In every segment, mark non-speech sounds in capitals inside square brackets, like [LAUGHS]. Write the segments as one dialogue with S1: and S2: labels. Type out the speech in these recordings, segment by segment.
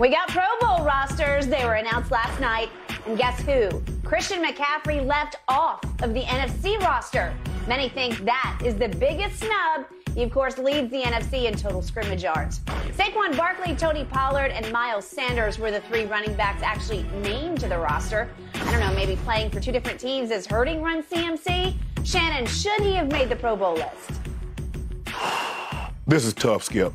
S1: We got Pro Bowl rosters. They were announced last night. And guess who? Christian McCaffrey left off of the NFC roster. Many think that is the biggest snub. He, of course, leads the NFC in total scrimmage yards. Saquon Barkley, Tony Pollard, and Miles Sanders were the three running backs actually named to the roster. I don't know, maybe playing for two different teams is hurting Run CMC? Shannon, should he have made the Pro Bowl list?
S2: This is tough, Skip.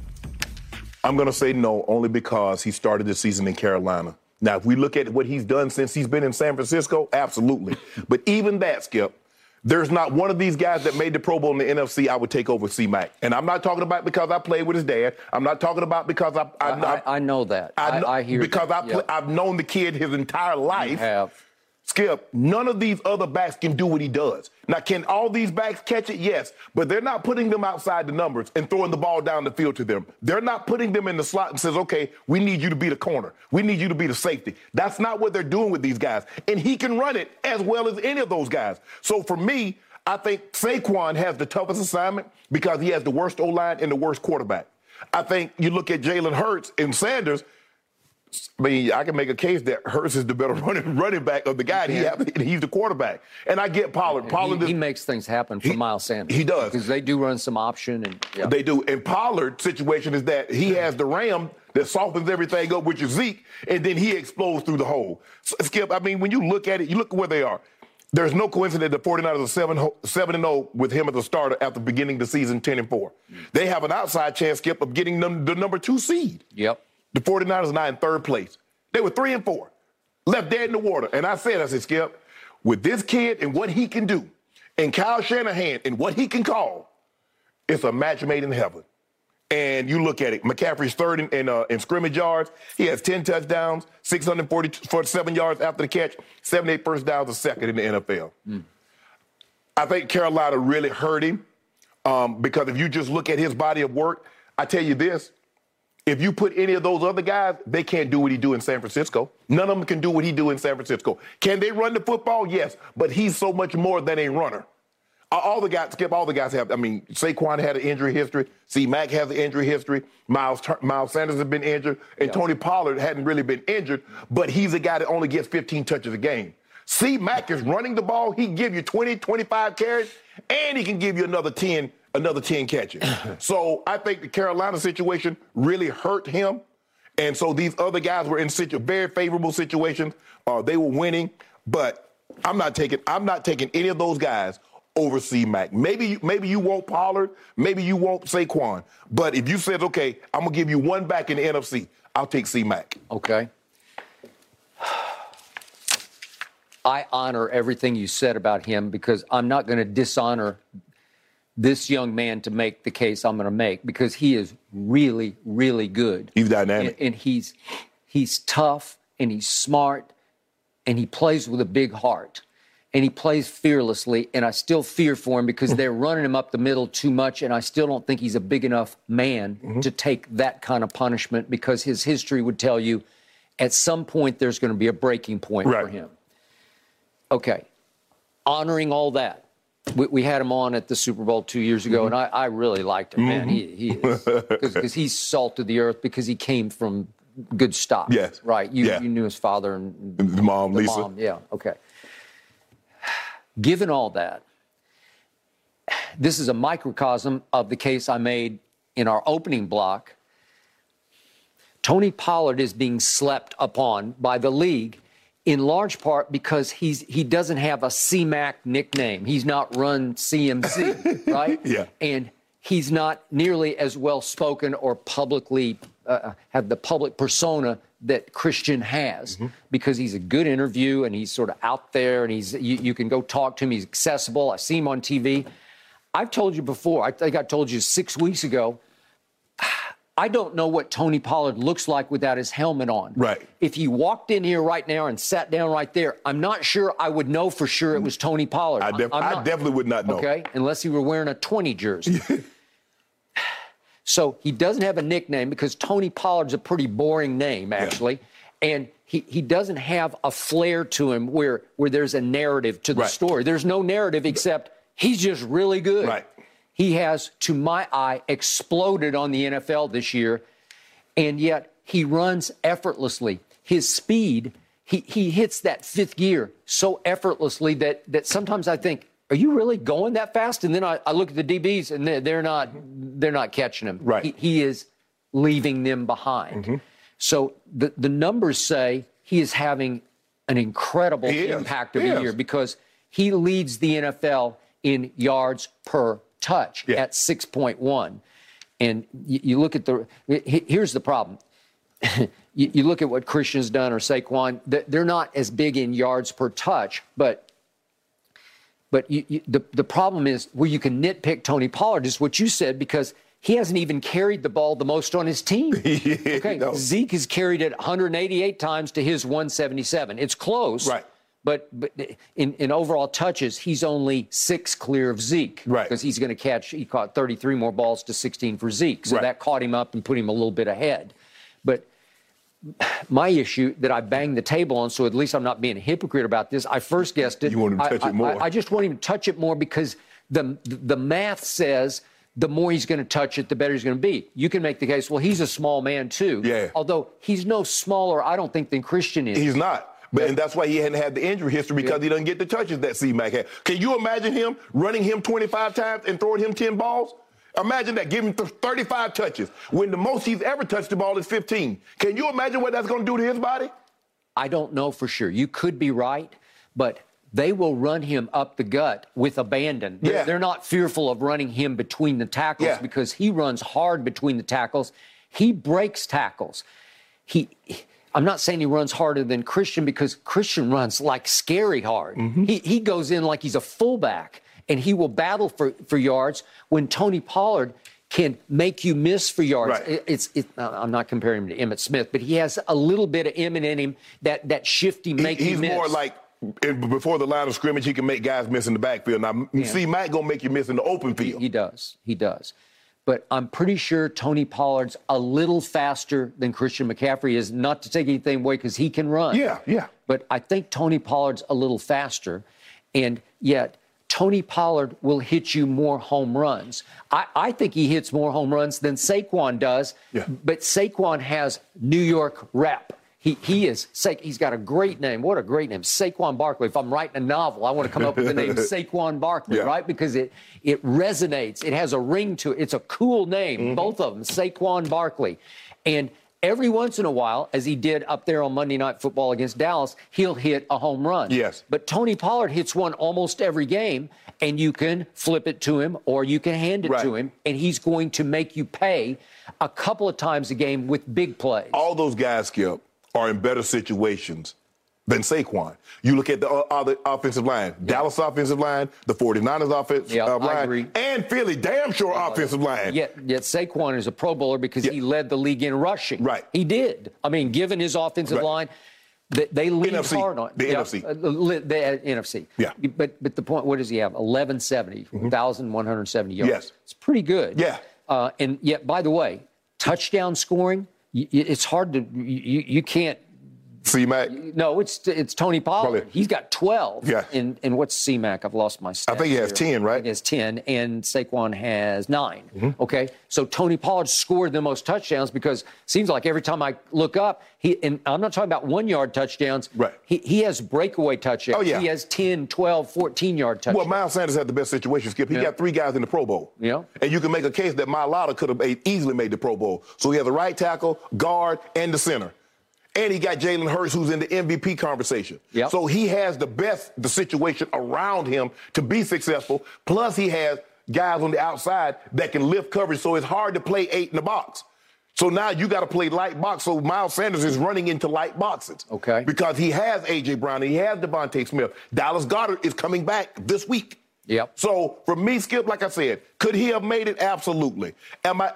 S2: I'm going to say no only because he started the season in Carolina. Now, if we look at what he's done since he's been in San Francisco, absolutely. but even that, Skip, there's not one of these guys that made the Pro Bowl in the NFC I would take over C Mac. And I'm not talking about because I played with his dad. I'm not talking about because I
S3: I, I, I know that. I,
S2: know,
S3: I hear
S2: because
S3: that.
S2: I play, I've known the kid his entire life.
S3: You have.
S2: Skip, none of these other backs can do what he does. Now, can all these backs catch it? Yes, but they're not putting them outside the numbers and throwing the ball down the field to them. They're not putting them in the slot and says, okay, we need you to be the corner. We need you to be the safety. That's not what they're doing with these guys. And he can run it as well as any of those guys. So for me, I think Saquon has the toughest assignment because he has the worst O line and the worst quarterback. I think you look at Jalen Hurts and Sanders. I mean, I can make a case that Hurts is the better [LAUGHS] running running back of the guy. Yeah. He, he's the quarterback, and I get Pollard. Pollard,
S3: he, he makes things happen for
S2: he,
S3: Miles Sanders.
S2: He does
S3: because they do run some option, and yeah.
S2: they do. And Pollard's situation is that he has the ram that softens everything up, which is Zeke, and then he explodes through the hole. So, Skip, I mean, when you look at it, you look at where they are. There's no coincidence that the 49ers are 7, 7 and 0 with him as a starter after beginning of the season 10 and 4. Mm. They have an outside chance, Skip, of getting them the number two seed.
S3: Yep.
S2: The 49ers are now in third place. They were 3 and 4, left dead in the water. And I said, I said, Skip, with this kid and what he can do, and Kyle Shanahan and what he can call, it's a match made in heaven. And you look at it, McCaffrey's third in, in, uh, in scrimmage yards. He has 10 touchdowns, 647 yards after the catch, 78 first downs, a second in the NFL. Mm. I think Carolina really hurt him um, because if you just look at his body of work, I tell you this, if you put any of those other guys, they can't do what he do in San Francisco. None of them can do what he do in San Francisco. Can they run the football? Yes, but he's so much more than a runner. All the guys, Skip, all the guys have. I mean, Saquon had an injury history. C. Mac has an injury history. Miles Miles Sanders has been injured, and Tony Pollard hadn't really been injured, but he's a guy that only gets 15 touches a game. C. Mac is running the ball. He can give you 20, 25 carries, and he can give you another 10, another 10 catches. [LAUGHS] so I think the Carolina situation really hurt him. And so these other guys were in such a very favorable situation. Uh, they were winning, but I'm not taking I'm not taking any of those guys over C Mac. Maybe maybe you want Pollard, maybe you want Saquon. But if you said, okay, I'm gonna give you one back in the NFC, I'll take C Mac.
S3: Okay. I honor everything you said about him because I'm not going to dishonor this young man to make the case I'm going to make because he is really, really good.
S2: He's dynamic,
S3: and, and he's he's tough and he's smart and he plays with a big heart and he plays fearlessly. And I still fear for him because [LAUGHS] they're running him up the middle too much. And I still don't think he's a big enough man mm-hmm. to take that kind of punishment because his history would tell you at some point there's going to be a breaking point right. for him. Okay. Honoring all that. We, we, had him on at the Super Bowl two years ago, mm-hmm. and I, I, really liked him, man. Mm-hmm. He, he is because he's salt of the earth because he came from good stock.
S2: Yes,
S3: right. You,
S2: yeah.
S3: you knew his father and
S2: the mom,
S3: the
S2: Lisa.
S3: Mom. Yeah. Okay. Given all that, this is a microcosm of the case I made in our opening block. Tony Pollard is being slept upon by the league in large part because he's he doesn't have a CMAC nickname. He's not run CMC, [LAUGHS] right?
S2: Yeah.
S3: And he's not nearly as well spoken or publicly uh, have the public persona that Christian has mm-hmm. because he's a good interview and he's sort of out there and he's you, you, can go talk to him. He's accessible. I see him on TV. I've told you before. I think I told you six weeks ago. I don't know what Tony Pollard looks like without his helmet on.
S2: Right.
S3: If he walked in here right now and sat down right there, I'm not sure I would know for sure it was Tony Pollard.
S2: I, def- I definitely would not know.
S3: Okay, unless he were wearing a 20 jersey. [LAUGHS] So he doesn't have a nickname because Tony Pollard's a pretty boring name, actually. Yeah. And he, he doesn't have a flair to him where, where there's a narrative to the right. story. There's no narrative except he's just really good.
S2: Right.
S3: He has, to my eye, exploded on the NFL this year. and yet he runs effortlessly. His speed, he, he hits that fifth gear so effortlessly that, that sometimes I think, are you really going that fast? And then I, I look at the DBs and they're, they're not they're not catching him.
S2: Right.
S3: He, he is leaving them behind. Mm-hmm. So the, the numbers say he is having an incredible
S2: He is.
S3: impact of
S2: He
S3: the
S2: is.
S3: year because he leads the NFL in yards per touch
S2: Yeah.
S3: at 6.1. And you, you look at the here's the problem. [LAUGHS] you, you look at what Christian's done or Saquon, th- they're not as big in yards per touch, but but you, you, the the problem is where you can nitpick Tony Pollard is what you said because he hasn't even carried the ball the most on his team. [LAUGHS] okay,
S2: no.
S3: Zeke has carried it 188 times to his 177. It's close,
S2: Right.
S3: But but in, in overall touches, he's only six clear of Zeke,
S2: Right.
S3: Because he's going to catch. He caught 33 more balls to 16 for Zeke, so
S2: Right.
S3: that caught him up and put him a little bit ahead. But [SIGHS] my issue that I banged the table on, so at least I'm not being a hypocrite about this. I first guessed it.
S2: You want him to
S3: I-
S2: touch it more.
S3: I, I just want him to touch it more because the the math says the more he's going to touch it, the better he's going to be. You can make the case, well, he's a small man too.
S2: Yeah.
S3: Although he's no smaller, I don't think, than Christian is.
S2: He's not. But, and that's why he hadn't had the injury history because he doesn't get the touches that C-Mac had. Can you imagine him running him 25 times and throwing him 10 balls? Imagine that, giving him th- 35 touches when the most he's ever touched the ball is 15. Can you imagine what that's going to do to his body?
S3: I don't know for sure. You could be right, but they will run him up the gut with abandon. They're,
S2: Yeah.
S3: they're not fearful of running him between the tackles
S2: Yeah.
S3: because he runs hard between the tackles. He breaks tackles. He. I'm not saying he runs harder than Christian because Christian runs like scary hard.
S2: Mm-hmm.
S3: He, he goes in like he's a fullback and he will battle for, for yards when Tony Pollard can make you miss for yards.
S2: Right.
S3: It- it's it, I'm not comparing him to Emmitt Smith, but he has a little bit of Emmitt in him that that shifty
S2: He-
S3: make you
S2: he's
S3: miss.
S2: more like before the line of scrimmage, he can make guys miss in the backfield. Now, C-Mac going to make you miss in the open field.
S3: he does, he does. But I'm pretty sure Tony Pollard's a little faster than Christian McCaffrey is. Not to take anything away because he can run.
S2: Yeah, yeah.
S3: But I think Tony Pollard's a little faster, and yet Tony Pollard will hit you more home runs. I, I think he hits more home runs than Saquon does.
S2: Yeah.
S3: But Saquon has New York rep. He, he is Sa- he's got a great name. What a great name, Saquon Barkley. If I'm writing a novel, I want to come up with the name [LAUGHS] Saquon Barkley,
S2: Yeah.
S3: right? Because it it resonates. It has a ring to it. It's a cool name,
S2: Mm-hmm.
S3: both of them, Saquon Barkley. And every once in a while, as he did up there on Monday Night Football against Dallas, he'll hit a home run.
S2: Yes.
S3: But Tony Pollard hits one almost every game, and you can flip it to him or you can hand it
S2: Right.
S3: to him, and he's going to make you pay a couple of times a game with big plays.
S2: all those guys, Skip, are in better situations than Saquon. You look at the o- other offensive line, Dallas offensive line, the 49ers offensive
S3: Yeah,
S2: uh, line, and Philly damn sure offensive line.
S3: Yet, yet Saquon is a Pro Bowler because he led the league in rushing.
S2: Right.
S3: He did. I mean, given his offensive
S2: Right.
S3: line, they, they lean
S2: NFC,
S3: hard on
S2: the
S3: yeah,
S2: NFC.
S3: uh, li- the uh, NFC.
S2: Yeah.
S3: But but the point, what does he have? 1170, 1,170 yards.
S2: Yes.
S3: It's pretty good.
S2: Yeah.
S3: Uh, and yet, by the way, touchdown scoring, it's hard to, you, you can't
S2: C-Mac,
S3: no, it's it's Tony Pollard.
S2: Probably.
S3: He's got 12.
S2: Yeah.
S3: And, and what's C-Mac? I've lost my stats
S2: I think he has
S3: here.
S2: 10, right?
S3: He has 10, and Saquon has 9.
S2: Mm-hmm.
S3: Okay? So Tony Pollard scored the most touchdowns because it seems like every time I look up, he and I'm not talking about one-yard touchdowns.
S2: Right.
S3: He, he has breakaway touchdowns.
S2: Oh, yeah.
S3: He has 10, 12, 14-yard touchdowns.
S2: Well, Miles Sanders had the best situation, Skip. He
S3: Yeah.
S2: got three guys in the Pro Bowl.
S3: Yeah.
S2: And you can make a case that Mailata could have easily made the Pro Bowl. So he has the right tackle, guard, and the center. And he got Jalen Hurts, who's in the MVP conversation.
S3: Yep.
S2: So he has the best, the situation around him to be successful. Plus, he has guys on the outside that can lift coverage. So it's hard to play eight in the box. So now you got to play light box. So Miles Sanders is running into light boxes.
S3: Okay.
S2: Because he has A.J. Brown and he has DeVonta Smith. Dallas Goedert is coming back this week.
S3: Yep.
S2: So for me, Skip, like I said, could he have made it? Absolutely. Am I?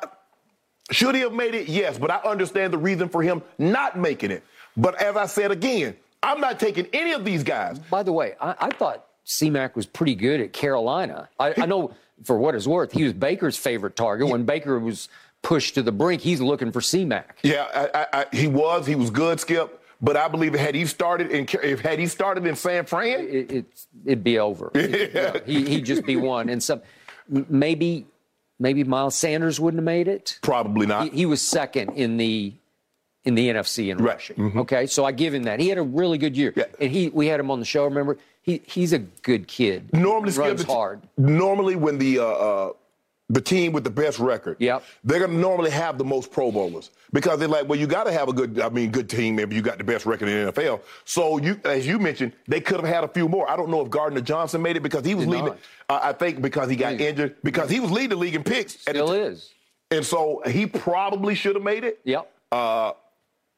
S2: Should he have made it? Yes, but I understand the reason for him not making it. But as I said again, I'm not taking any of these guys.
S3: By the way, I, I thought C-Mac was pretty good at Carolina. I, I know, for what it's worth, he was Baker's favorite target. When Baker was pushed to the brink, he's looking for C-Mac.
S2: Yeah, I, I, I, he was. He was good, Skip. But I believe had he started in if had he started in San Fran,
S3: it, it's it'd be over. [LAUGHS] Yeah, he, he'd just be one. And some maybe maybe Miles Sanders wouldn't have made it.
S2: probably not.
S3: He, he was second in the in the NFC in
S2: Right.
S3: rushing. Okay, so I give him that. He had a really good year,
S2: Yeah.
S3: and he we had him on the show. Remember, he he's a good kid.
S2: Normally,
S3: runs
S2: t-
S3: hard.
S2: Normally, when the uh, uh, the team with the best record,
S3: Yep.
S2: they're gonna normally have the most Pro Bowlers because they're like, well, you got to have a good, I mean, good team if you got the best record in the NFL. So you, as you mentioned, they could have had a few more. I don't know if Gardner Johnson made it because he was
S3: Did
S2: leading. Uh, I think because he got
S3: Yeah.
S2: injured because he was leading the league in picks.
S3: Still is.
S2: And so he probably should have made it.
S3: Yep.
S2: Uh,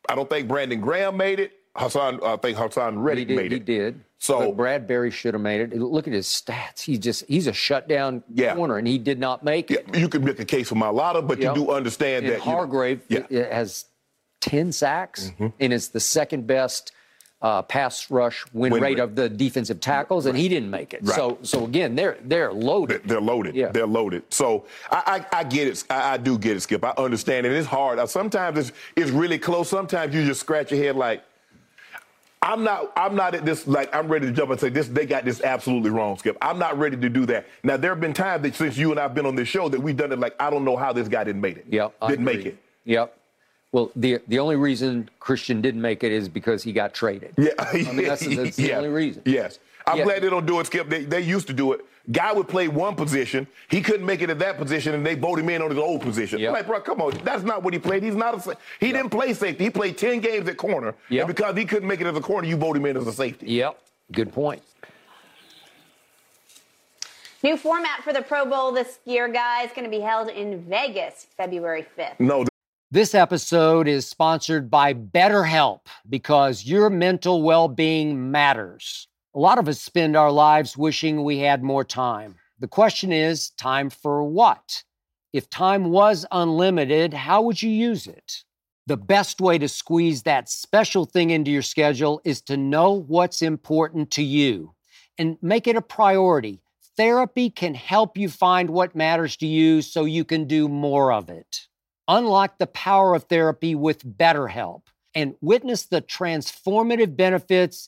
S2: I don't think Brandon Graham made it. Haason, I think
S3: Haason
S2: Reddick made
S3: He did.
S2: So-
S3: but Bradberry should have made it. Look at his stats. He just he's a shutdown
S2: Yeah.
S3: corner, and he did not make
S2: Yeah,
S3: it.
S2: you can make a case for Mailata, but
S3: Yep.
S2: you do understand
S3: And
S2: that you know-
S3: Hargrave
S2: Yeah. Mm-hmm.
S3: has ten sacks and is the second best uh, pass rush win,
S2: Win
S3: rate
S2: rate.
S3: of the defensive tackles, and he didn't make it.
S2: Right.
S3: So so again, they're they're loaded.
S2: They're loaded.
S3: Yeah.
S2: They're loaded. So I, I, I get it. I, I do get it, Skip. I understand it. It's hard. Sometimes it's it's really close. Sometimes you just scratch your head like, I'm not. I'm not at this. Like I'm ready to jump and say this. They got this absolutely wrong, Skip. I'm not ready to do that. Now there have been times that since you and I've been on this show that we've done it. Like I don't know how this guy didn't make it.
S3: Yep, I
S2: Didn't make it.
S3: Yep. Well, the the only reason Christian didn't make it is because he got traded.
S2: Yeah,
S3: I mean that's, that's the [LAUGHS]
S2: Yeah.
S3: only reason.
S2: Yes, I'm
S3: Yeah.
S2: glad they don't do it, Skip. They, they used to do it. Guy would play one position, he couldn't make it at that position, and they voted him in on his old position.
S3: Yep.
S2: Like, bro, come on, that's not what he played. He's not a. sa- He didn't play safety. He played ten games at corner,
S3: Yep.
S2: and because he couldn't make it as a corner, you vote him in as a safety.
S3: Yep. Good point.
S1: New format for the Pro Bowl this year, guys, going to be held in Vegas February 5th.
S2: No,
S3: This episode is sponsored by BetterHelp because your mental well being matters. A lot of us spend our lives wishing we had more time. The question is time for what? If time was unlimited, how would you use it? The best way to squeeze that special thing into your schedule is to know what's important to you and make it a priority. Therapy can help you find what matters to you so you can do more of it. Unlock the power of therapy with BetterHelp and witness the transformative benefits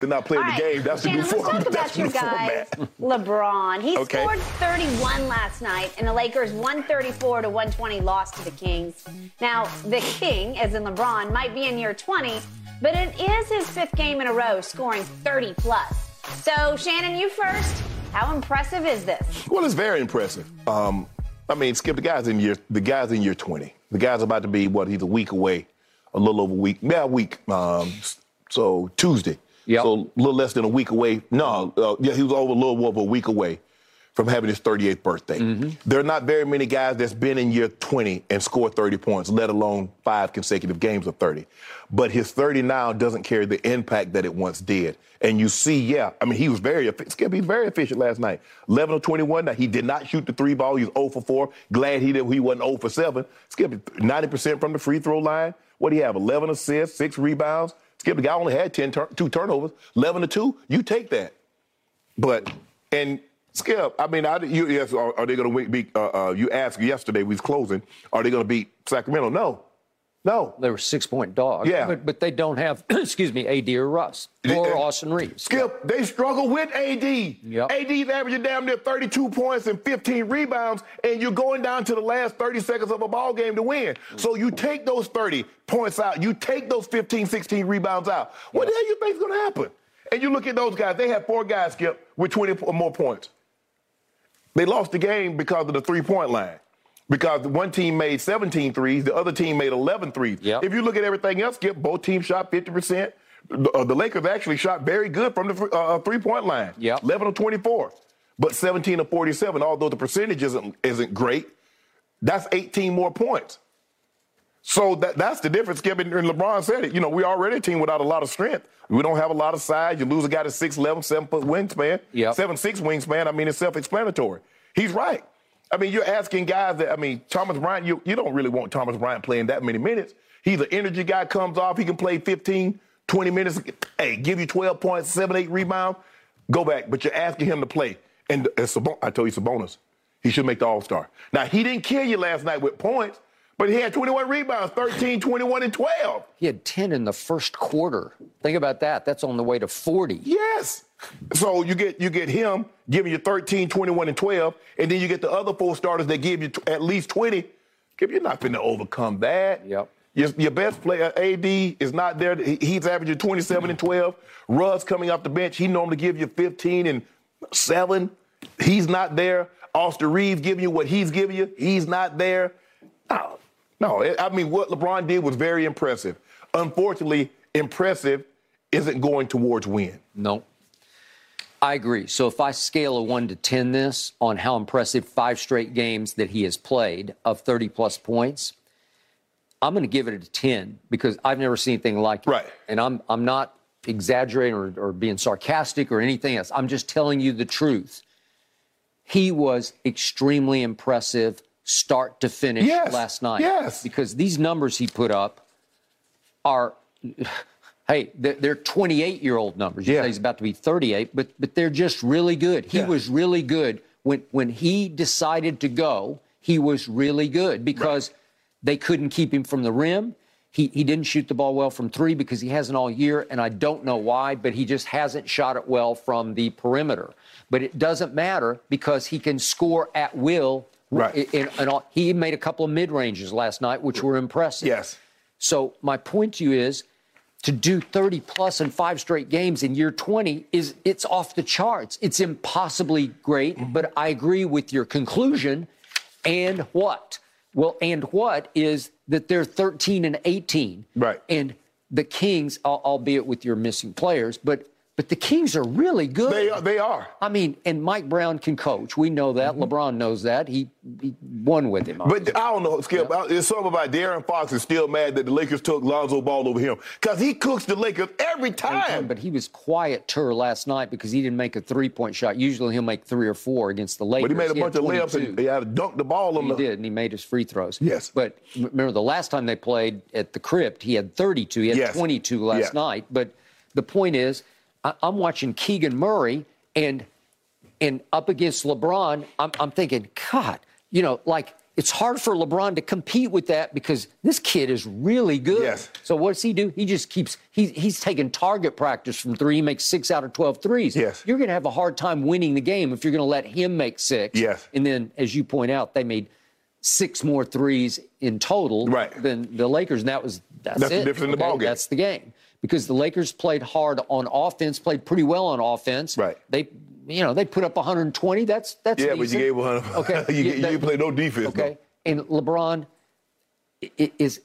S2: They're not playing
S1: All
S2: the game. That's the
S1: Shannon,
S2: new
S1: let's
S2: format. [LAUGHS]
S1: talk about
S2: the
S1: your
S2: new
S1: guys. LeBron. He
S2: Okay.
S1: scored 31 last night, and the Lakers 134 to 120 lost to the Kings. Now, the King, as in LeBron, might be in year 20, but it is his fifth game in a row scoring 30 plus. So, Shannon, you first. How impressive is this?
S2: Well, it's very impressive. Um, I mean, Skip, the guy's in year the guy's in year 20. The guy's about to be what? He's a week away, a little over a week, yeah, a week. Um, so Tuesday.
S3: Yep.
S2: So a little less than a week away. No, uh, yeah, he was over a little over a week away from having his 38th birthday.
S3: Mm-hmm.
S2: There are not very many guys that's been in year 20 and scored 30 points, let alone five consecutive games of 30. But his 30 now doesn't carry the impact that it once did. And you see, yeah, I mean, he was very efficient. Skip, he was very efficient last night. 11 of 21. Now, he did not shoot the three ball. He was 0 for 4. Glad he did. He wasn't 0 for 7. Skip, 90% from the free throw line. What do you have? 11 assists, six rebounds. Skip, the guy only had 10 tur- two turnovers. 11 to 2. You take that. But and Skip, I mean, I, you, yes, are, are they going to be, Uh, uh, you asked yesterday. We was closing. Are they going to beat Sacramento? No, no.
S3: They were six point dogs.
S2: Yeah.
S3: But, but they don't have, [CLEARS THROAT] excuse me, AD or Russ or
S2: Uh,
S3: Austin Reaves.
S2: Skip, they struggle with AD.
S3: Yep.
S2: AD's averaging down near 32 points and 15 rebounds, and you're going down to the last 30 seconds of a ball game to win. So you take those 30 points out, you take those 15, 16 rebounds out. What the hell do you think's going to happen? And you look at those guys, they had four guys, Skip, with 20 or more points. They lost the game because of the three-point line. Because one team made 17 threes, the other team made 11 threes.
S3: Yep.
S2: If you look at everything else, Skip, both teams shot 50%. The, uh, the Lakers actually shot very good from the uh, three-point line.
S3: Yep.
S2: 11 of 24. but 17 of 47, although the percentage isn't, isn't great, that's 18 more points. So that, that's the difference. Skip and LeBron said it. You know, we are already a team without a lot of strength. We don't have a lot of size. You lose a guy that's 6'11, 7 foot wingspan,
S3: Yep.
S2: 7 6 wingspan. I mean, it's self explanatory. He's right. I mean, you're asking guys that, I mean, Thomas Bryant, you, you don't really want Thomas Bryant playing that many minutes. He's an energy guy, comes off, he can play 15, 20 minutes. Hey, give you 12 points, 7, 8 rebounds, go back. But you're asking him to play. And it's a, I told you it's a bonus. He should make the All Star. Now, he didn't kill you last night with points, but he had 21 rebounds, 13, 21, and 12.
S3: He had 10 in the first quarter. Think about that. That's on the way to 40.
S2: Yes. So you get you get him giving you 13, 21, and 12, and then you get the other four starters that give you t- at least 20. Give you're not going to overcome that.
S3: Yep.
S2: Your, your best player, AD, is not there. He's averaging 27 and 12. Russ coming off the bench, he normally give you 15 and 7. He's not there. Austin Reaves giving you what he's giving you. He's not there. No, no. it- I mean, what LeBron did was very impressive. Unfortunately, impressive isn't going towards win.
S3: No. I agree. So if I scale a 1 to 10 this on how impressive five straight games that he has played of 30 plus points, I'm going to give it a 10 because I've never seen anything like it.
S2: Right.
S3: And I'm I'm not exaggerating or, or being sarcastic or anything else. I'm just telling you the truth. He was extremely impressive start to finish
S2: Yes.
S3: last night.
S2: Yes.
S3: Because these numbers he put up are hey, they're, they're 28 year old numbers. You
S2: Yeah.
S3: say he's about to be 38, but but they're just really good. He
S2: Yeah.
S3: was really good when when he decided to go. He was really good because they couldn't keep him from the rim. He, he didn't shoot the ball well from three because he hasn't all year, and I don't know why, but he just hasn't shot it well from the perimeter. But it doesn't matter because he can score at will.
S2: Right.
S3: In- in all- he made a couple of mid ranges last night, which were impressive.
S2: Yes.
S3: So my point to you is to do 30 plus in five straight games in year 20 is it's off the charts. It's impossibly great,
S2: Mm-hmm.
S3: but I agree with your conclusion. And what? Well, and what is that they're 13 and 18.
S2: Right.
S3: And the Kings, albeit with your missing players, but but the Kings are really good.
S2: They are. They are.
S3: I mean, and Mike Brown can coach. We know that. LeBron knows that. He, he won with him.
S2: Mm-hmm. But I don't know, Skip. It's something about De'Aaron Fox is still mad that the Lakers took Lonzo Ball over him because he cooks the Lakers every time.
S3: But he was quieter last night because he didn't make a three point shot. Usually he'll make three or four against the Lakers.
S2: But he made a
S3: had
S2: bunch of layups and he had to dunk the ball on
S3: He
S2: the.
S3: did, and he made his free throws.
S2: Yes.
S3: But remember, the last time they played at the Crypt, he had 32. He had
S2: Yes.
S3: 22 last
S2: Yeah.
S3: night. But the point is, I, I'm watching Keegan Murray, and and up against LeBron, I'm, I'm thinking, God, you know, like it's hard for LeBron to compete with that because this kid is really good.
S2: Yes.
S3: So what does he do? He just keeps he, he's taking target practice from three. He makes six out of 12 threes.
S2: Yes.
S3: You're going to have a hard time winning the game if you're going to let him make six.
S2: Yes.
S3: And then, as you point out, they made six more threes in total
S2: Right.
S3: than the Lakers, and that was that's,
S2: That's the
S3: it.
S2: difference in the ball game.
S3: That's the game because the Lakers played hard on offense, played pretty well on offense.
S2: Right.
S3: They, you know, they put up 120. That's that's
S2: Yeah, but you gave 100.
S3: Okay. [LAUGHS]
S2: you,
S3: Yeah,
S2: you
S3: that-
S2: didn't play no defense.
S3: Okay. And LeBron is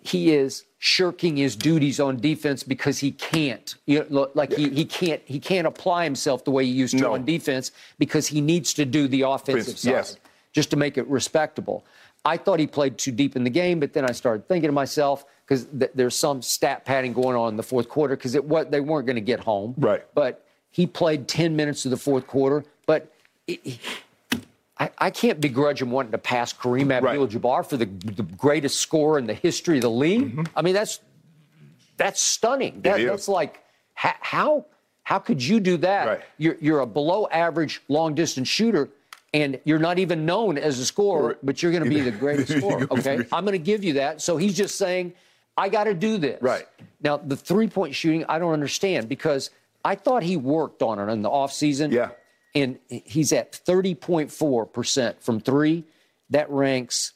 S3: he is shirking his duties on defense because he can't. You know, like he, he can't he can't apply himself the way he used to
S2: No.
S3: on defense because he needs to do the offensive side
S2: Yes.
S3: just to make it respectable. I thought he played too deep in the game, but then I started thinking to myself because th- there's some stat padding going on in the fourth quarter because it what they weren't going to get home.
S2: Right.
S3: But he played 10 minutes of the fourth quarter, but. It, I, I can't begrudge him wanting to pass Kareem Abdul-Jabbar for the, the greatest scorer in the history of the league. Mm-hmm. I mean, that's that's stunning. That,
S2: is.
S3: that's like how how could you do that?
S2: Right.
S3: You're you're a below average long distance shooter, and you're not even known as a scorer, but you're going to be the greatest [LAUGHS] scorer. Okay, I'm going to give you that. So he's just saying, I got to do this.
S2: Right.
S3: now, the three point shooting, I don't understand because I thought he worked on it in the offseason
S2: Yeah.
S3: and he's at 30.4% from three. That ranks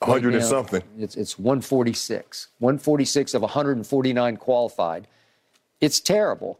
S2: 100 and
S3: now,
S2: something.
S3: It's, it's 146. 146 of 149 qualified. It's terrible.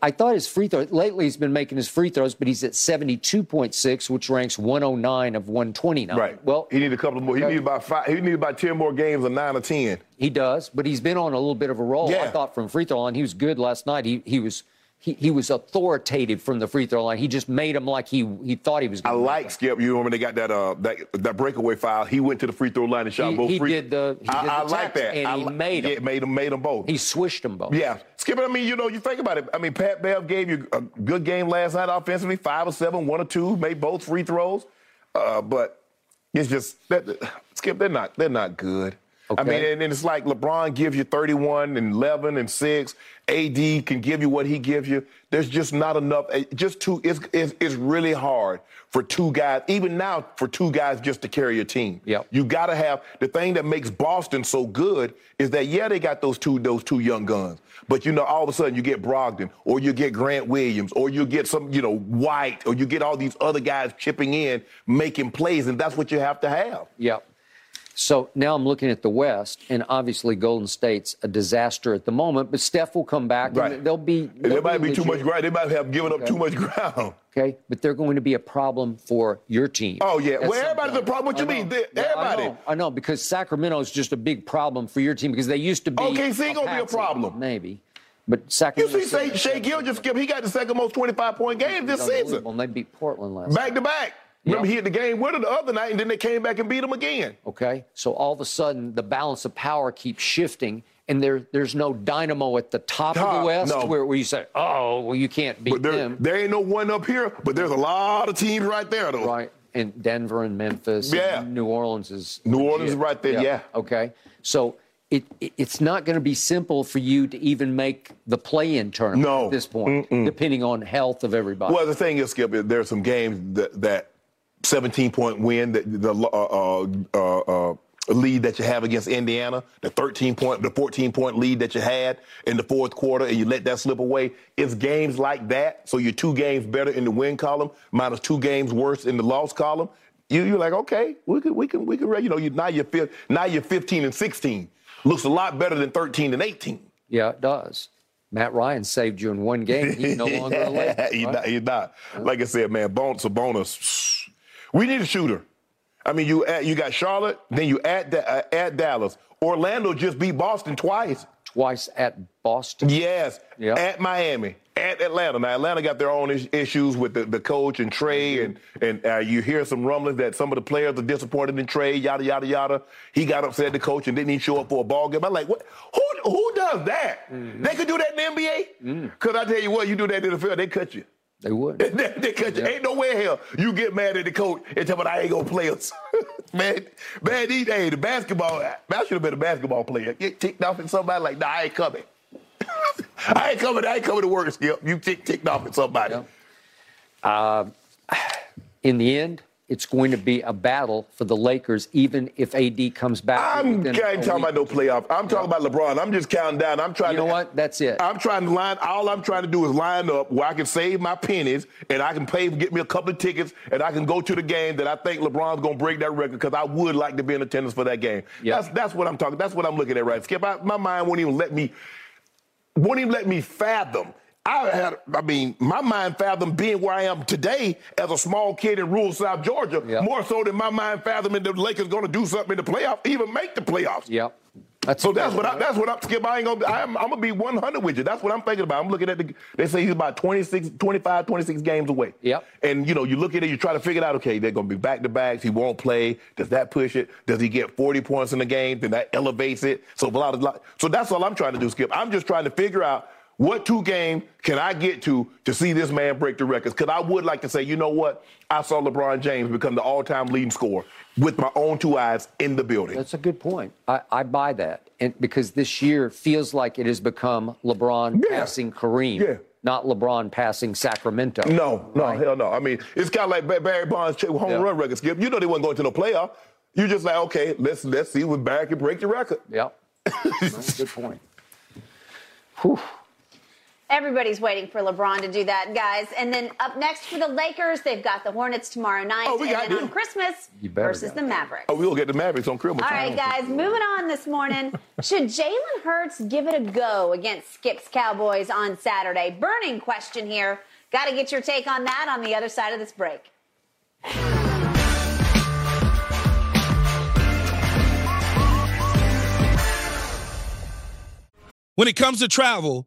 S3: I thought his free throw, lately he's been making his free throws, but he's at 72.6, which ranks 109 of 129.
S2: Right.
S3: Well,
S2: he need a couple more. He need about five. He need about 10 more games of nine or 10.
S3: He does, but he's been on a little bit of a roll. I thought from free throw line, he was good last night. He he was he, he was authoritative from the free throw line. He just made him like he he thought he was.
S2: going I like Skip. You remember they got that uh that that breakaway foul. He went to the free throw line and shot
S3: He-
S2: both
S3: he
S2: free.
S3: did the- he
S2: I,
S3: did the
S2: I like that.
S3: and
S2: I
S3: he
S2: li-
S3: made 'em.
S2: Yeah, made him Made them both.
S3: He swished them both.
S2: Yeah, Skip. I mean, you know, you think about it. I mean, Pat Bev gave you a good game last night offensively, five or seven, one or two, made both free throws. Uh, but it's just that Skip. They're not. They're not good. I mean, and, and it's like LeBron gives you 31 and 11 and six. AD can give you what he gives you. There's just not enough. Just two. It's it's, it's really hard for two guys. Even now, for two guys just to carry a team.
S3: Yep.
S2: You got to have the thing that makes Boston so good is that yeah they got those two those two young guns, but you know all of a sudden you get Brogdon or you get Grant Williams or you get some you know White or you get all these other guys chipping in making plays and that's what you have to have.
S3: Yep. So now I'm looking at the West, and obviously Golden State's a disaster at the moment. But Steph will come back,
S2: Right.
S3: and they'll be.
S2: There
S3: they'll
S2: might be too much ground. They might have given up too much ground.
S3: Okay, but they're going to be a problem for your team.
S2: Oh, yeah. Well, everybody's
S3: point.
S2: a problem. What you mean? They-
S3: Yeah,
S2: everybody.
S3: I know, I know, because Sacramento is just a big problem for your team because they used to be.
S2: Okay, OKC gonna be a problem.
S3: Maybe, but Sacramento.
S2: You see, Shai, Gilgeous. He got the second most 25 point game this season,
S3: and they beat Portland last.
S2: back to back. Remember,
S3: Yeah.
S2: he hit the game winner the other night, and then they came back and beat him again.
S3: Okay, so all of a sudden the balance of power keeps shifting, and there there's no dynamo at the top, of the West
S2: no.
S3: where, where you say, oh, well, you can't beat
S2: But there,
S3: them,
S2: there ain't no one up here, but there's a lot of teams right there, though.
S3: right? And Denver and Memphis,
S2: Yeah.
S3: and New Orleans is
S2: New Orleans is right there, yeah.
S3: Okay, so. It, it, it's not going to be simple for you to even make the play-in tournament
S2: No.
S3: at this point, depending on health of everybody.
S2: Well, the thing is, Skip, there's some games that, that 17 point win, that the uh, uh, uh, uh, lead that you have against Indiana, the 13 point, the 14 point lead that you had in the fourth quarter, and you let that slip away. It's games like that. So you're two games better in the win column, minus two games worse in the loss column. You, you're like, okay, we can, we can, we can. You know, you, now you're now you're 15 and 16. Looks a lot better than 13 and 18.
S3: yeah, it does. Matt Ryan saved you in one game. He's no longer a [LAUGHS] Laker.
S2: he's,
S3: right?
S2: not, he's not. Like I said, man, bonus a bonus. We need a shooter. I mean, you at, you got Charlotte, then you at Da- uh, at Dallas. Orlando just beat Boston twice.
S3: Twice at Boston.
S2: Yes,
S3: Yeah.
S2: at Miami, at Atlanta. Now Atlanta got their own is- issues with the, the coach and Trae, and and uh, you hear some rumblings that some of the players are disappointed in Trae. Yada yada yada. He got upset at the coach and didn't even show up for a ball game. I'm like, what? Who who does that? They could do that in the NBA. Because I tell you what, you do that in the field, they cut you.
S3: They would. [LAUGHS]
S2: cut you. Ain't no way hell you get mad at the coach and tell me I ain't gonna play us. [LAUGHS] man, man, these days the basketball, I should have been a basketball player. Get ticked off at somebody like, nah, I ain't coming. [LAUGHS] I ain't coming. I ain't coming to work, Skip. You tick ticked off at somebody.
S3: Yeah. Uh, [SIGHS] in the end, it's going to be a battle for the Lakers, even if AD comes back.
S2: I'm I ain't talking about no playoff. I'm talking about LeBron. I'm just counting down. I'm trying
S3: You
S2: to.
S3: know what? That's it.
S2: I'm trying to line. All I'm trying to do is line up where I can save my pennies and I can pay, get me a couple of tickets, and I can go to the game that I think LeBron's gonna break that record because I would like to be in attendance for that game.
S3: Yeah.
S2: That's that's what I'm talking. That's what I'm looking at, right? Skip. I, my mind won't even let me. Won't even let me fathom. I had, I mean, my mind fathomed being where I am today as a small kid in rural South Georgia,
S3: Yeah.
S2: more so than my mind fathoming the Lakers going to do something in the playoff, even make the playoffs.
S3: Yep. That's
S2: So that's what I, that's what I'm skip. I ain't gonna. I'm, I'm gonna be 100 with you. That's what I'm thinking about. I'm looking at the. They say he's about 26, 25, 26 games away.
S3: Yep.
S2: And you know, you look at it, you try to figure it out. Okay, they're gonna be back to backs. He won't play. Does that push it? Does he get 40 points in the game? Then that elevates it. So blah blah. blah. So that's all I'm trying to do, Skip. I'm just trying to figure out. What two game can I get to to see this man break the records? Because I would like to say, you know what? I saw LeBron James become the all-time leading scorer with my own two eyes in the building.
S3: That's a good point. I, I buy that, and because this year feels like it has become LeBron
S2: Yeah.
S3: passing Kareem,
S2: Yeah.
S3: not LeBron passing Sacramento.
S2: No, no,
S3: Right.
S2: hell no. I mean, it's kind of like Barry Bonds' home
S3: Yeah.
S2: run record. Skip, you know they wasn't going to no playoff. You're just like, okay, let's let's see if Barry can break the record.
S3: Yep. [LAUGHS] That's a good point. Whew.
S1: Everybody's waiting for LeBron to do that, guys. And then up next for the Lakers, they've got the Hornets tomorrow night.
S2: Oh, we
S1: and then on Christmas versus the. Mavericks.
S2: Oh, we'll get the Mavericks on Christmas
S1: All right, guys, moving on this morning. [LAUGHS] Should Jalen Hurts give it a go against Skip's Cowboys on Saturday? Burning question here. Got to get your take on that on the other side of this break.
S4: When it comes to travel,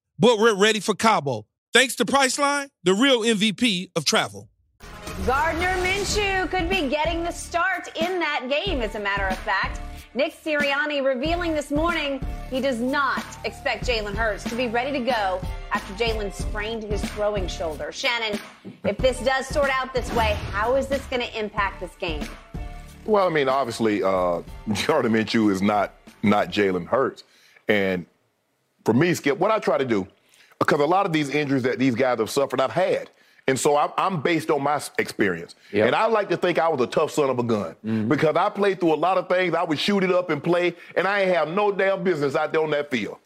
S4: but we're ready for Cabo. Thanks to Priceline, the real MVP of travel.
S1: Gardner Minshew could be getting the start in that game, as a matter of fact. Nick Sirianni revealing this morning he does not expect Jalen Hurts to be ready to go after Jalen sprained his throwing shoulder. Shannon, if this does sort out this way, how is this going to impact this game?
S2: Well, I mean, obviously, uh, [LAUGHS] Gardner Minshew is not not Jalen Hurts, and for me, Skip, what I try to do, because a lot of these injuries that these guys have suffered, I've had. And so I'm, I'm based on my experience. Yep. And I like to think I was a tough son of a gun mm-hmm. because I played through a lot of things. I would shoot it up and play, and I ain't have no damn business out there on that field.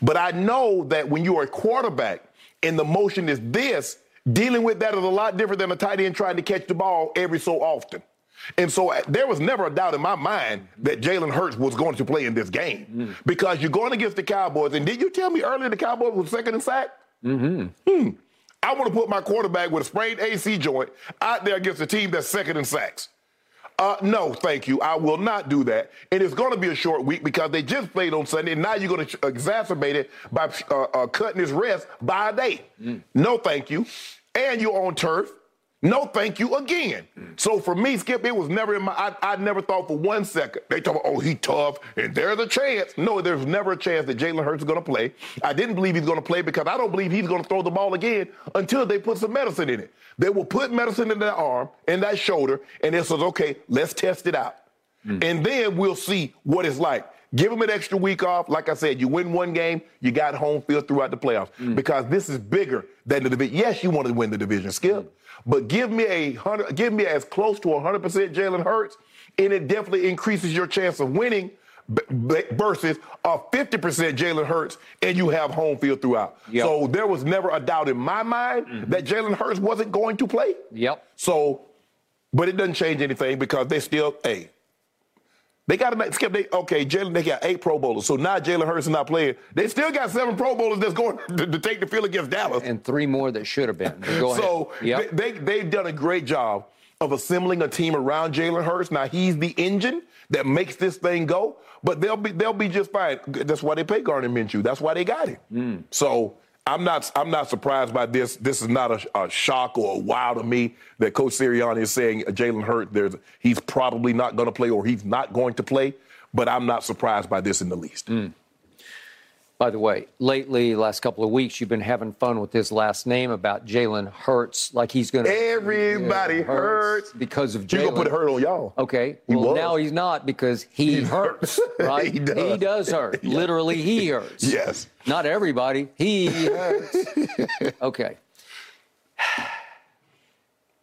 S2: But I know that when you're a quarterback and the motion is this, dealing with that is a lot different than a tight end trying to catch the ball every so often. And so uh, there was never a doubt in my mind that Jalen Hurts was going to play in this game mm. because you're going against the Cowboys. And did you tell me earlier the Cowboys was second in sack? Mm-hmm. Hmm. I want to put my quarterback with a sprained AC joint out there against a team that's second in sacks. Uh, no, thank you. I will not do that. And it's going to be a short week because they just played on Sunday, and now you're going to exacerbate it by uh, uh, cutting his rest by a day. Mm. No, thank you. And you're on turf. No, thank you again. So for me, Skip, it was never in my. I, I never thought for one second they talk about, oh, he tough and there's a chance. No, there's never a chance that Jalen Hurts is going to play. I didn't believe he's going to play because I don't believe he's going to throw the ball again until they put some medicine in it. They will put medicine in that arm and that shoulder, and it says, okay, let's test it out, mm. and then we'll see what it's like. Give them an extra week off. Like I said, you win one game, you got home field throughout the playoffs mm. because this is bigger than the division. Yes, you want to win the division, Skip, mm. But give me a hundred, give me as close to 100 percent Jalen Hurts, and it definitely increases your chance of winning versus a 50% Jalen Hurts and you have home field throughout. Yep. So there was never a doubt in my mind mm-hmm. that Jalen Hurts wasn't going to play.
S3: Yep.
S2: So, but it doesn't change anything because they still, hey, they got to make skip. They okay, Jalen. They got eight Pro Bowlers, so now Jalen Hurts is not playing. They still got seven Pro Bowlers that's going to, to take the field against Dallas,
S3: and three more that should have been.
S2: so yep. they, they they've done a great job of assembling a team around Jalen Hurts. Now he's the engine that makes this thing go, but they'll be they'll be just fine. That's why they pay Gardner Minshew. That's why they got him. Mm. So I'm not I'm not surprised by this. This is not a, a, shock or a wow to me that Coach Sirianni is saying Jalen Hurt. There's he's probably not going to play or he's not going to play. But I'm not surprised by this in the least. Mm.
S3: By the way, lately, last couple of weeks, you've been having fun with his last name about Jalen Hurts, like he's going to.
S2: Everybody hurts,
S3: because of Jalen.
S2: You gonna put hurt on y'all?
S3: Okay. Well, now he's not because he, he hurts. [LAUGHS] Right?
S2: he does.
S3: He does hurt. [LAUGHS] yeah. Literally, he hurts.
S2: Yes.
S3: Not everybody. He hurts. [LAUGHS] okay.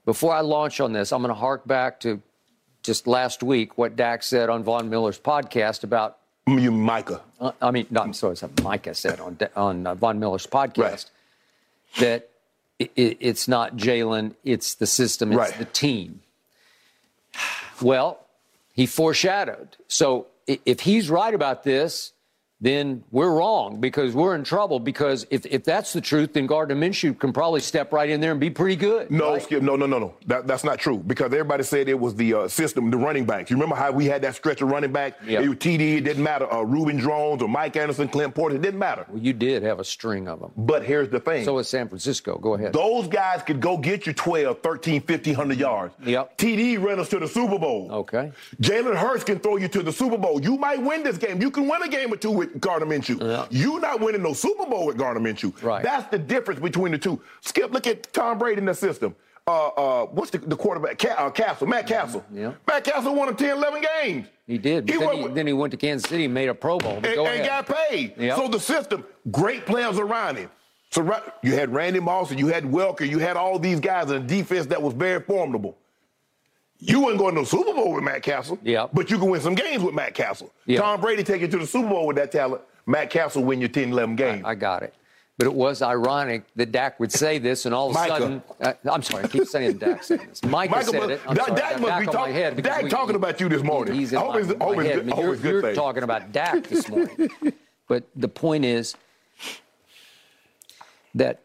S3: Before I launch on this, I'm going to hark back to just last week what Dak said on Von Miller's podcast about
S2: you, Micah.
S3: Uh, I mean, no, I'm sorry, Micah said on on uh, Von Miller's podcast right. that it, it, it's not Jalen, it's the system, it's right. the team. Well, he foreshadowed. So if he's right about this, then we're wrong because we're in trouble. Because if, if that's the truth, then Gardner Minshew can probably step right in there and be pretty good.
S2: No,
S3: right?
S2: Skip, no, no, no, no. That, that's not true because everybody said it was the uh, system, the running backs. You remember how we had that stretch of running back?
S3: Yep.
S2: It was TD, it didn't matter. Uh, Reuben Droughns or Mike Anderson, Clinton Portis, it didn't matter.
S3: Well, you did have a string of them.
S2: But here's the thing.
S3: So is San Francisco. Go ahead.
S2: Those guys could go get you 12, 13, 1500 yards.
S3: Yep.
S2: TD ran us to the Super Bowl.
S3: Okay.
S2: Jalen Hurts can throw you to the Super Bowl. You might win this game. You can win a game or two with Gardner Minshew.
S3: Yeah.
S2: You're not winning no Super Bowl with Gardner Minshew.
S3: Right.
S2: That's the difference between the two. Skip, look at Tom Brady in the system. Uh, uh, what's the, the quarterback? Ca- uh, Cassel, Matt Cassel.
S3: Yeah.
S2: Matt Cassel won 10, 11 games.
S3: He did.
S2: He
S3: then, he, then he went to Kansas City and made a Pro Bowl.
S2: And,
S3: go
S2: and got paid.
S3: Yep.
S2: So the system, great players around him. So you had Randy Moss and you had Welker, you had all these guys in a defense that was very formidable. You wouldn't go to no Super Bowl with Matt Cassel.
S3: Yeah.
S2: But you can win some games with Matt Cassel.
S3: Yep.
S2: Tom Brady take you to the Super Bowl with that talent. Matt Cassel win your 10, 11 games.
S3: I got it. But it was ironic that Dak would say this, and all of a
S2: Micah.
S3: sudden, uh, I'm sorry, I keep saying Dak said this. Micah,
S2: Michael,
S3: said it. I'm
S2: Dak-
S3: sorry,
S2: Dak
S3: I
S2: must be
S3: on
S2: talk-
S3: my head because
S2: Dak
S3: we-
S2: talking about you this morning.
S3: He's in
S2: I hope
S3: my,
S2: it's-
S3: my head.
S2: good-
S3: but
S2: hope
S3: you're, you're talking about Dak this morning. [LAUGHS] but the point is that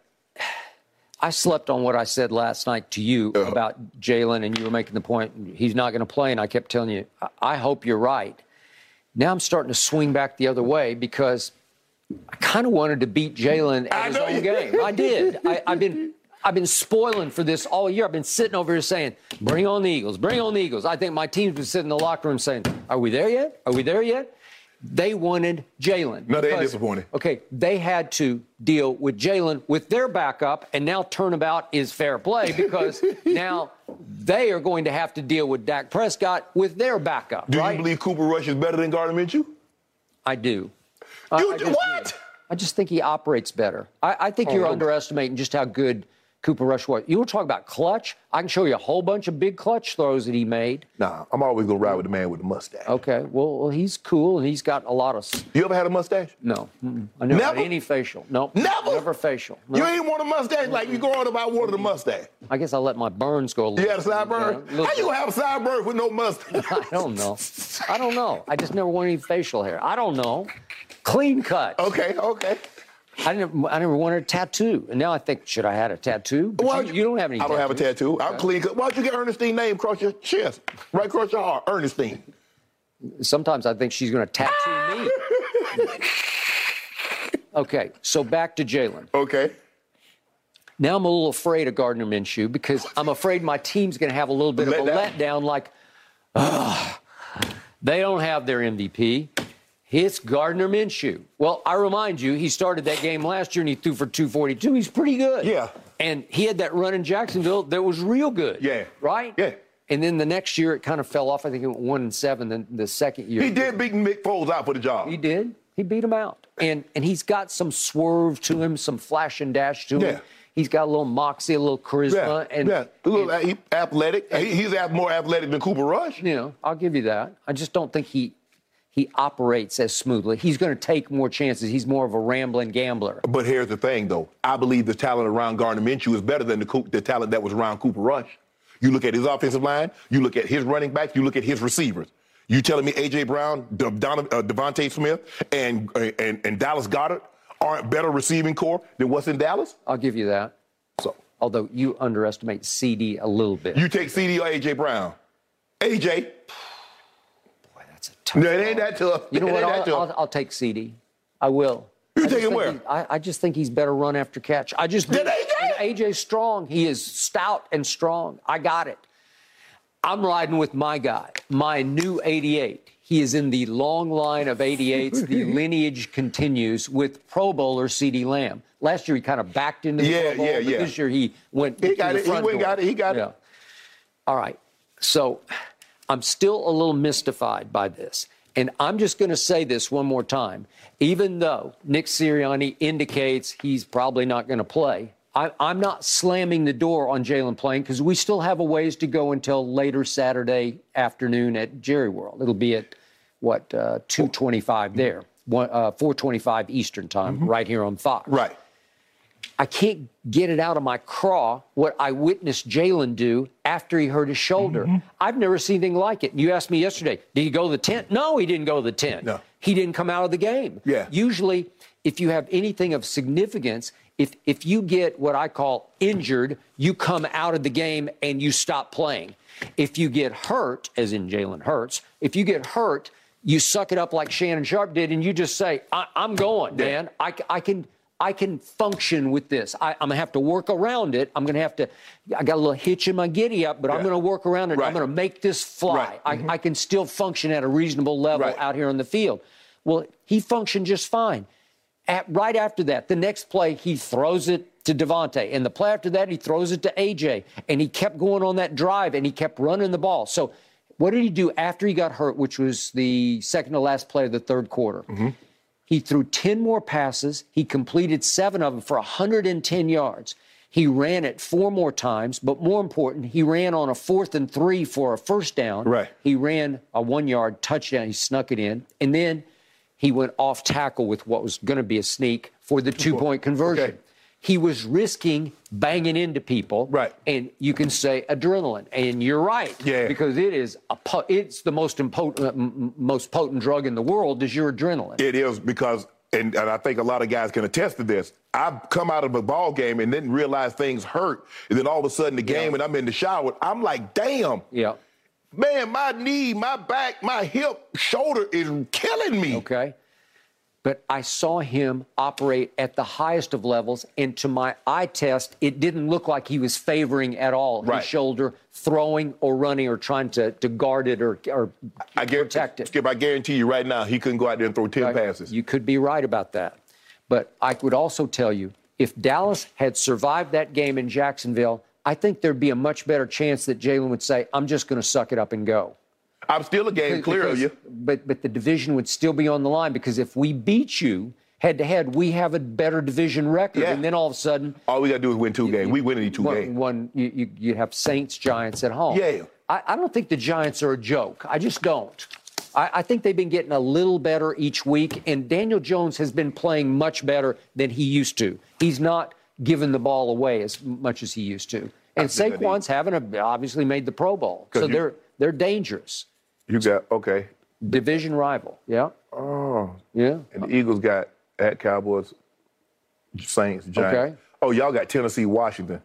S3: I slept on what I said last night to you
S2: Uh-huh.
S3: about Jalen, and you were making the point he's not going to play, and I kept telling you, I, I hope you're right. Now I'm starting to swing back the other way because I kind of wanted to beat Jalen
S2: I
S3: at his own game. I did. I, I've been. I've been spoiling for this all year. I've been sitting over here saying, "Bring on the Eagles! Bring on the Eagles!" I think my team's been sitting in the locker room saying, "Are we there yet? Are we there yet?" They wanted Jalen.
S2: No, they ain't
S3: because-
S2: disappointed.
S3: Okay, they had to deal with Jalen with their backup, and now turnabout is fair play because [LAUGHS] now they are going to have to deal with Dak Prescott with their backup.
S2: Do
S3: right?
S2: you believe Cooper Rush is better than Gardner Minshew?
S3: I do. I-
S2: You
S3: I
S2: do- what?
S3: I just think he operates better. I, I think oh, you're
S2: Oh.
S3: underestimating just how good Cooper Rush was. You were talking about clutch. I can show you a whole bunch of big clutch throws that he made.
S2: Nah, I'm always gonna ride with the man with the mustache.
S3: Okay, well, well he's cool and he's got a lot of.
S2: You ever had a mustache?
S3: No, mm-mm. I never, had any facial. No,
S2: Never?
S3: never facial. No.
S2: You ain't want a mustache like you growing up. I wanted a mustache.
S3: I guess I let my burns go a little.
S2: You had a sideburn?
S3: A little
S2: How you gonna have a sideburn with no mustache? [LAUGHS]
S3: I don't know. I don't know. I just never wanted any facial hair. I don't know. Clean cut.
S2: okay, okay.
S3: I never, I never wanted a tattoo, and now I think, should I had a tattoo? But
S2: Why
S3: you, you don't have any.
S2: I don't have a tattoo. I'm clean cut. Why don't you get Ernestine name across your chest, right across your heart? Ernestine.
S3: Sometimes I think she's going to tattoo me. [LAUGHS] okay, so back to Jalen.
S2: Okay.
S3: Now I'm a little afraid of Gardner Minshew because I'm afraid my team's going to have a little bit of a
S2: down.
S3: letdown. Like, ah, they don't have their MVP. It's Gardner Minshew. Well, I remind you, he started that game last year and he threw for 242. He's pretty good.
S2: Yeah.
S3: And he had that run in Jacksonville that was real good.
S2: Yeah.
S3: Right?
S2: Yeah.
S3: And then the next year it kind of fell off. I think it went one and seven. Then the second year
S2: He did beat Nick Foles out for the job.
S3: he did. He beat him out. And and he's got some swerve to him, some flash and dash to him.
S2: Yeah.
S3: He's got a little moxie, a little charisma,
S2: yeah,
S3: and,
S2: yeah. A little
S3: and,
S2: athletic. He- he's more athletic than Cooper Rush.
S3: you know, I'll give you that. I just don't think he he operates as smoothly. He's going to take more chances. He's more of a rambling gambler.
S2: But here's the thing, though. I believe the talent around Gardner Minshew is better than the, the talent that was around Cooper Rush. You look at his offensive line, you look at his running backs, you look at his receivers. You telling me A.J. Brown, De- Don- uh, DeVonta Smith, and, and, and Dallas Goedert aren't better receiving corps than what's in Dallas?
S3: I'll give you that.
S2: So
S3: Although you underestimate CeeDee a little bit.
S2: you take CeeDee or A.J. Brown. A.J.,
S3: Boy, that's a tough.
S2: no, it ain't that tough.
S3: You know what? I'll. I'll, I'll take CeeDee. I will.
S2: You
S3: I just
S2: taking where?
S3: he- I, I just think he's better run after catch. I just think-
S2: AJ?
S3: AJ's strong. He is stout and strong. I got it. I'm riding with my guy, my new 88. He is in the long line of 88s. the [LAUGHS] lineage continues with Pro Bowler CeeDee Lamb. Last year he kind of backed into the
S2: Yeah,
S3: Pro Bowl,
S2: yeah,
S3: but
S2: yeah.
S3: this year he went.
S2: He got
S3: the
S2: it. He went got it. He got it.
S3: All right. So I'm still a little mystified by this. And I'm just going to say this one more time. Even though Nick Sirianni indicates he's probably not going to play, I, I'm not slamming the door on Jalen playing because we still have a ways to go until later Saturday afternoon at Jerry World. It'll be at what uh, 2:25 there, one, uh, 4:25 Eastern time, right here on Fox.
S2: Right.
S3: I can't get it out of my craw what I witnessed Jalen do after he hurt his shoulder.
S2: Mm-hmm.
S3: I've never seen anything like it. You asked me yesterday, did he go to the tent? No, he didn't go to the tent.
S2: No.
S3: he didn't come out of the game.
S2: Yeah.
S3: Usually, if you have anything of significance, if if you get what I call injured, you come out of the game and you stop playing. If you get hurt, as in Jalen Hurts, if you get hurt, you suck it up like Shannon Sharpe did, and you just say, I, am going, man. I, I can." I can function with this. I, am gonna have to work around it. I'm gonna have to. I got a little hitch in my giddy up, but yeah. I'm gonna work around it. Right. I'm gonna make this fly. Right. Mm-hmm. I, I, can still function at a reasonable level right. out here on the field. Well, he functioned just fine. At, right after that, the next play, he throws it to DeVonta. And the play after that, he throws it to AJ. And he kept going on that drive and he kept running the ball. So, what did he do after he got hurt, which was the second to last play of the third quarter? Mm-hmm. He threw 10 more passes. He completed seven of them for 110 yards. He ran it four more times, but more important, he ran on a fourth and three for a first down.
S2: Right.
S3: He ran a one yard touchdown. He snuck it in. And then he went off tackle with what was going to be a sneak for the two point conversion. Okay. He was risking banging into people,
S2: right?
S3: And you can say adrenaline, and you're right,
S2: yeah,
S3: because it is a it's the most impotent, most potent drug in the world is your adrenaline.
S2: It is because, and, and I think a lot of guys can attest to this. I've come out of a ball game and didn't realize things hurt, and then all of a sudden the game, yeah. and I'm in the shower. I'm like, damn,
S3: yeah
S2: Man, my knee, my back, my hip, shoulder is killing me.
S3: Okay. But I saw him operate at the highest of levels, and to my eye test, it didn't look like he was favoring at all
S2: right.
S3: his shoulder, throwing or running or trying to, to guard it or, or I protect it.
S2: Skip, I guarantee you right now, he couldn't go out there and throw 10 right. passes.
S3: You could be right about that. But I would also tell you if Dallas had survived that game in Jacksonville, I think there'd be a much better chance that Jalen would say, I'm just going to suck it up and go.
S2: I'm still a game clear because, of you.
S3: But, but the division would still be on the line because if we beat you head to head, we have a better division record.
S2: Yeah.
S3: And then all of a sudden.
S2: All we got to do is win two you, games. You, we win any two
S3: one,
S2: games.
S3: One, you, you, you have Saints, Giants at home.
S2: Yeah.
S3: I, I don't think the Giants are a joke. I just don't. I, I, think they've been getting a little better each week, and Daniel Jones has been playing much better than he used to. He's not giving the ball away as much as he used to. And Saquon's haven't obviously made the Pro Bowl, so you, they're they're dangerous.
S2: You got okay.
S3: Division rival, yeah.
S2: Oh,
S3: yeah.
S2: And the Eagles got at Cowboys, Saints, Giants.
S3: Okay.
S2: Oh, y'all got Tennessee, Washington.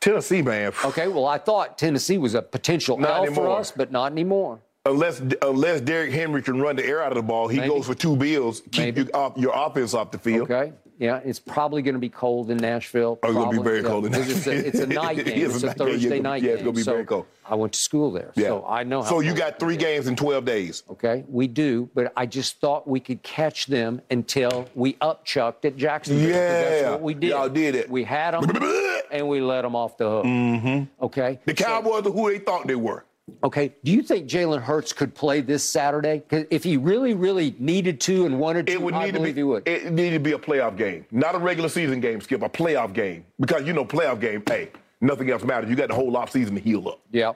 S2: Tennessee, man.
S3: Okay, well, I thought Tennessee was a potential not L for us, but not anymore.
S2: Unless unless Derrick Henry can run the air out of the ball, he Maybe. goes for two bills, keep you off, your offense off the field.
S3: Okay. Yeah, it's probably going to be cold in Nashville.
S2: Oh, it's going to be very
S3: yeah,
S2: cold in Nashville.
S3: It's a, it's a night [LAUGHS] game. it's, a, a Thursday night
S2: game.
S3: Yeah,
S2: it's going to be
S3: so
S2: very cold.
S3: I went to school there, yeah. so I know how.
S2: So you got three games in 12 days.
S3: Okay, we do, but I just thought we could catch them until we upchucked at Jacksonville.
S2: Yeah,
S3: that's what we did.
S2: Y'all did it.
S3: We had them, [LAUGHS] and we let them off the hook.
S2: Mm-hmm.
S3: Okay.
S2: The Cowboys so, are who they thought they were.
S3: Okay. Do you think Jalen Hurts could play this Saturday? If he really, really needed to and wanted to,
S2: it would
S3: I
S2: need
S3: believe
S2: to be,
S3: he would.
S2: It needed to be a playoff game, not a regular season game. Skip a playoff game because you know playoff game. Hey, nothing else matters. You got the whole off season to heal up.
S3: Yeah.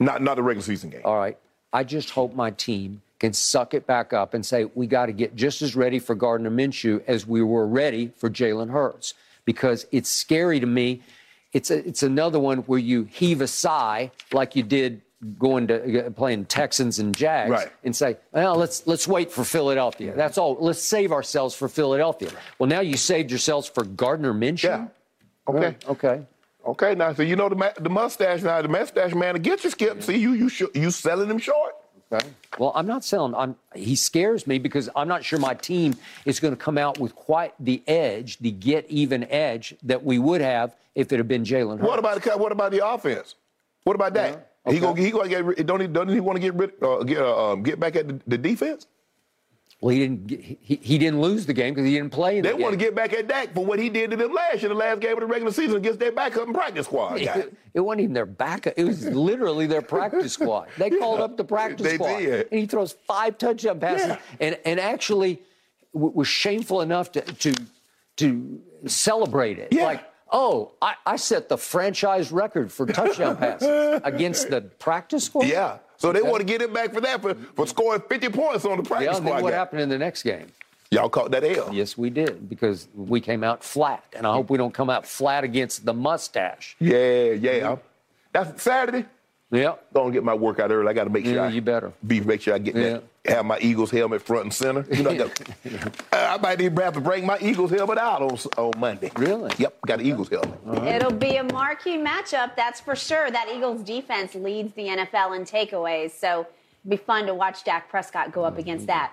S2: Not not a regular season game.
S3: All right. I just hope my team can suck it back up and say we got to get just as ready for Gardner Minshew as we were ready for Jalen Hurts because it's scary to me. It's a, it's another one where you heave a sigh like you did going to uh, playing Texans and Jags
S2: right.
S3: and say, well, let's let's wait for Philadelphia. That's all. Let's save ourselves for Philadelphia. Well, now you saved yourselves for Gardner Minshew.
S2: Yeah. Okay.
S3: Right. Okay.
S2: Okay. Now, so you know the the mustache now. The mustache man to get you, Skip. See you you sh- you selling him short.
S3: Okay. Well, I'm not selling. I'm. He scares me because I'm not sure my team is going to come out with quite the edge, the get even edge that we would have if it had been Jalen.
S2: What about the what about the offense? What about that? Yeah. Okay. He go he gonna get don't he don't he want to get rid uh, get uh, um, get back at the, the, defense?
S3: Well, he didn't get, he, he didn't lose the game because he didn't play.
S2: they
S3: the
S2: want to get back at Dak for what he did to them last year, the last game of the regular season against their backup and practice squad. [LAUGHS]
S3: It, it, wasn't even their backup; it was literally their practice squad. They [LAUGHS] yeah, called up the practice squad,
S2: did.
S3: and he throws five touchdown passes, yeah. and and actually w- was shameful enough to to to celebrate it.
S2: Yeah.
S3: Like oh, I, I set the franchise record for touchdown passes [LAUGHS] against the practice squad.
S2: Yeah. So they okay. want to get him back for that for, for scoring 50 points on the practice
S3: yeah,
S2: squad.
S3: Yeah, what
S2: guy.
S3: happened in the next game?
S2: Y'all caught that L.
S3: Yes, we did because we came out flat, and I hope we don't come out flat against the mustache.
S2: Yeah, yeah. That's Saturday.
S3: Yeah.
S2: Go and get my workout early. I got to make sure
S3: Yeah,
S2: I
S3: you better.
S2: be make sure I get that. Have my Eagles helmet front and center. You know, I, got- [LAUGHS] Uh, I might even have to bring my Eagles helmet out on on Monday.
S3: Really?
S2: Yep, got an Eagles helmet.
S1: It'll be a marquee matchup, that's for sure. That Eagles defense leads the NFL in takeaways, so it'll be fun to watch Dak Prescott go up against that.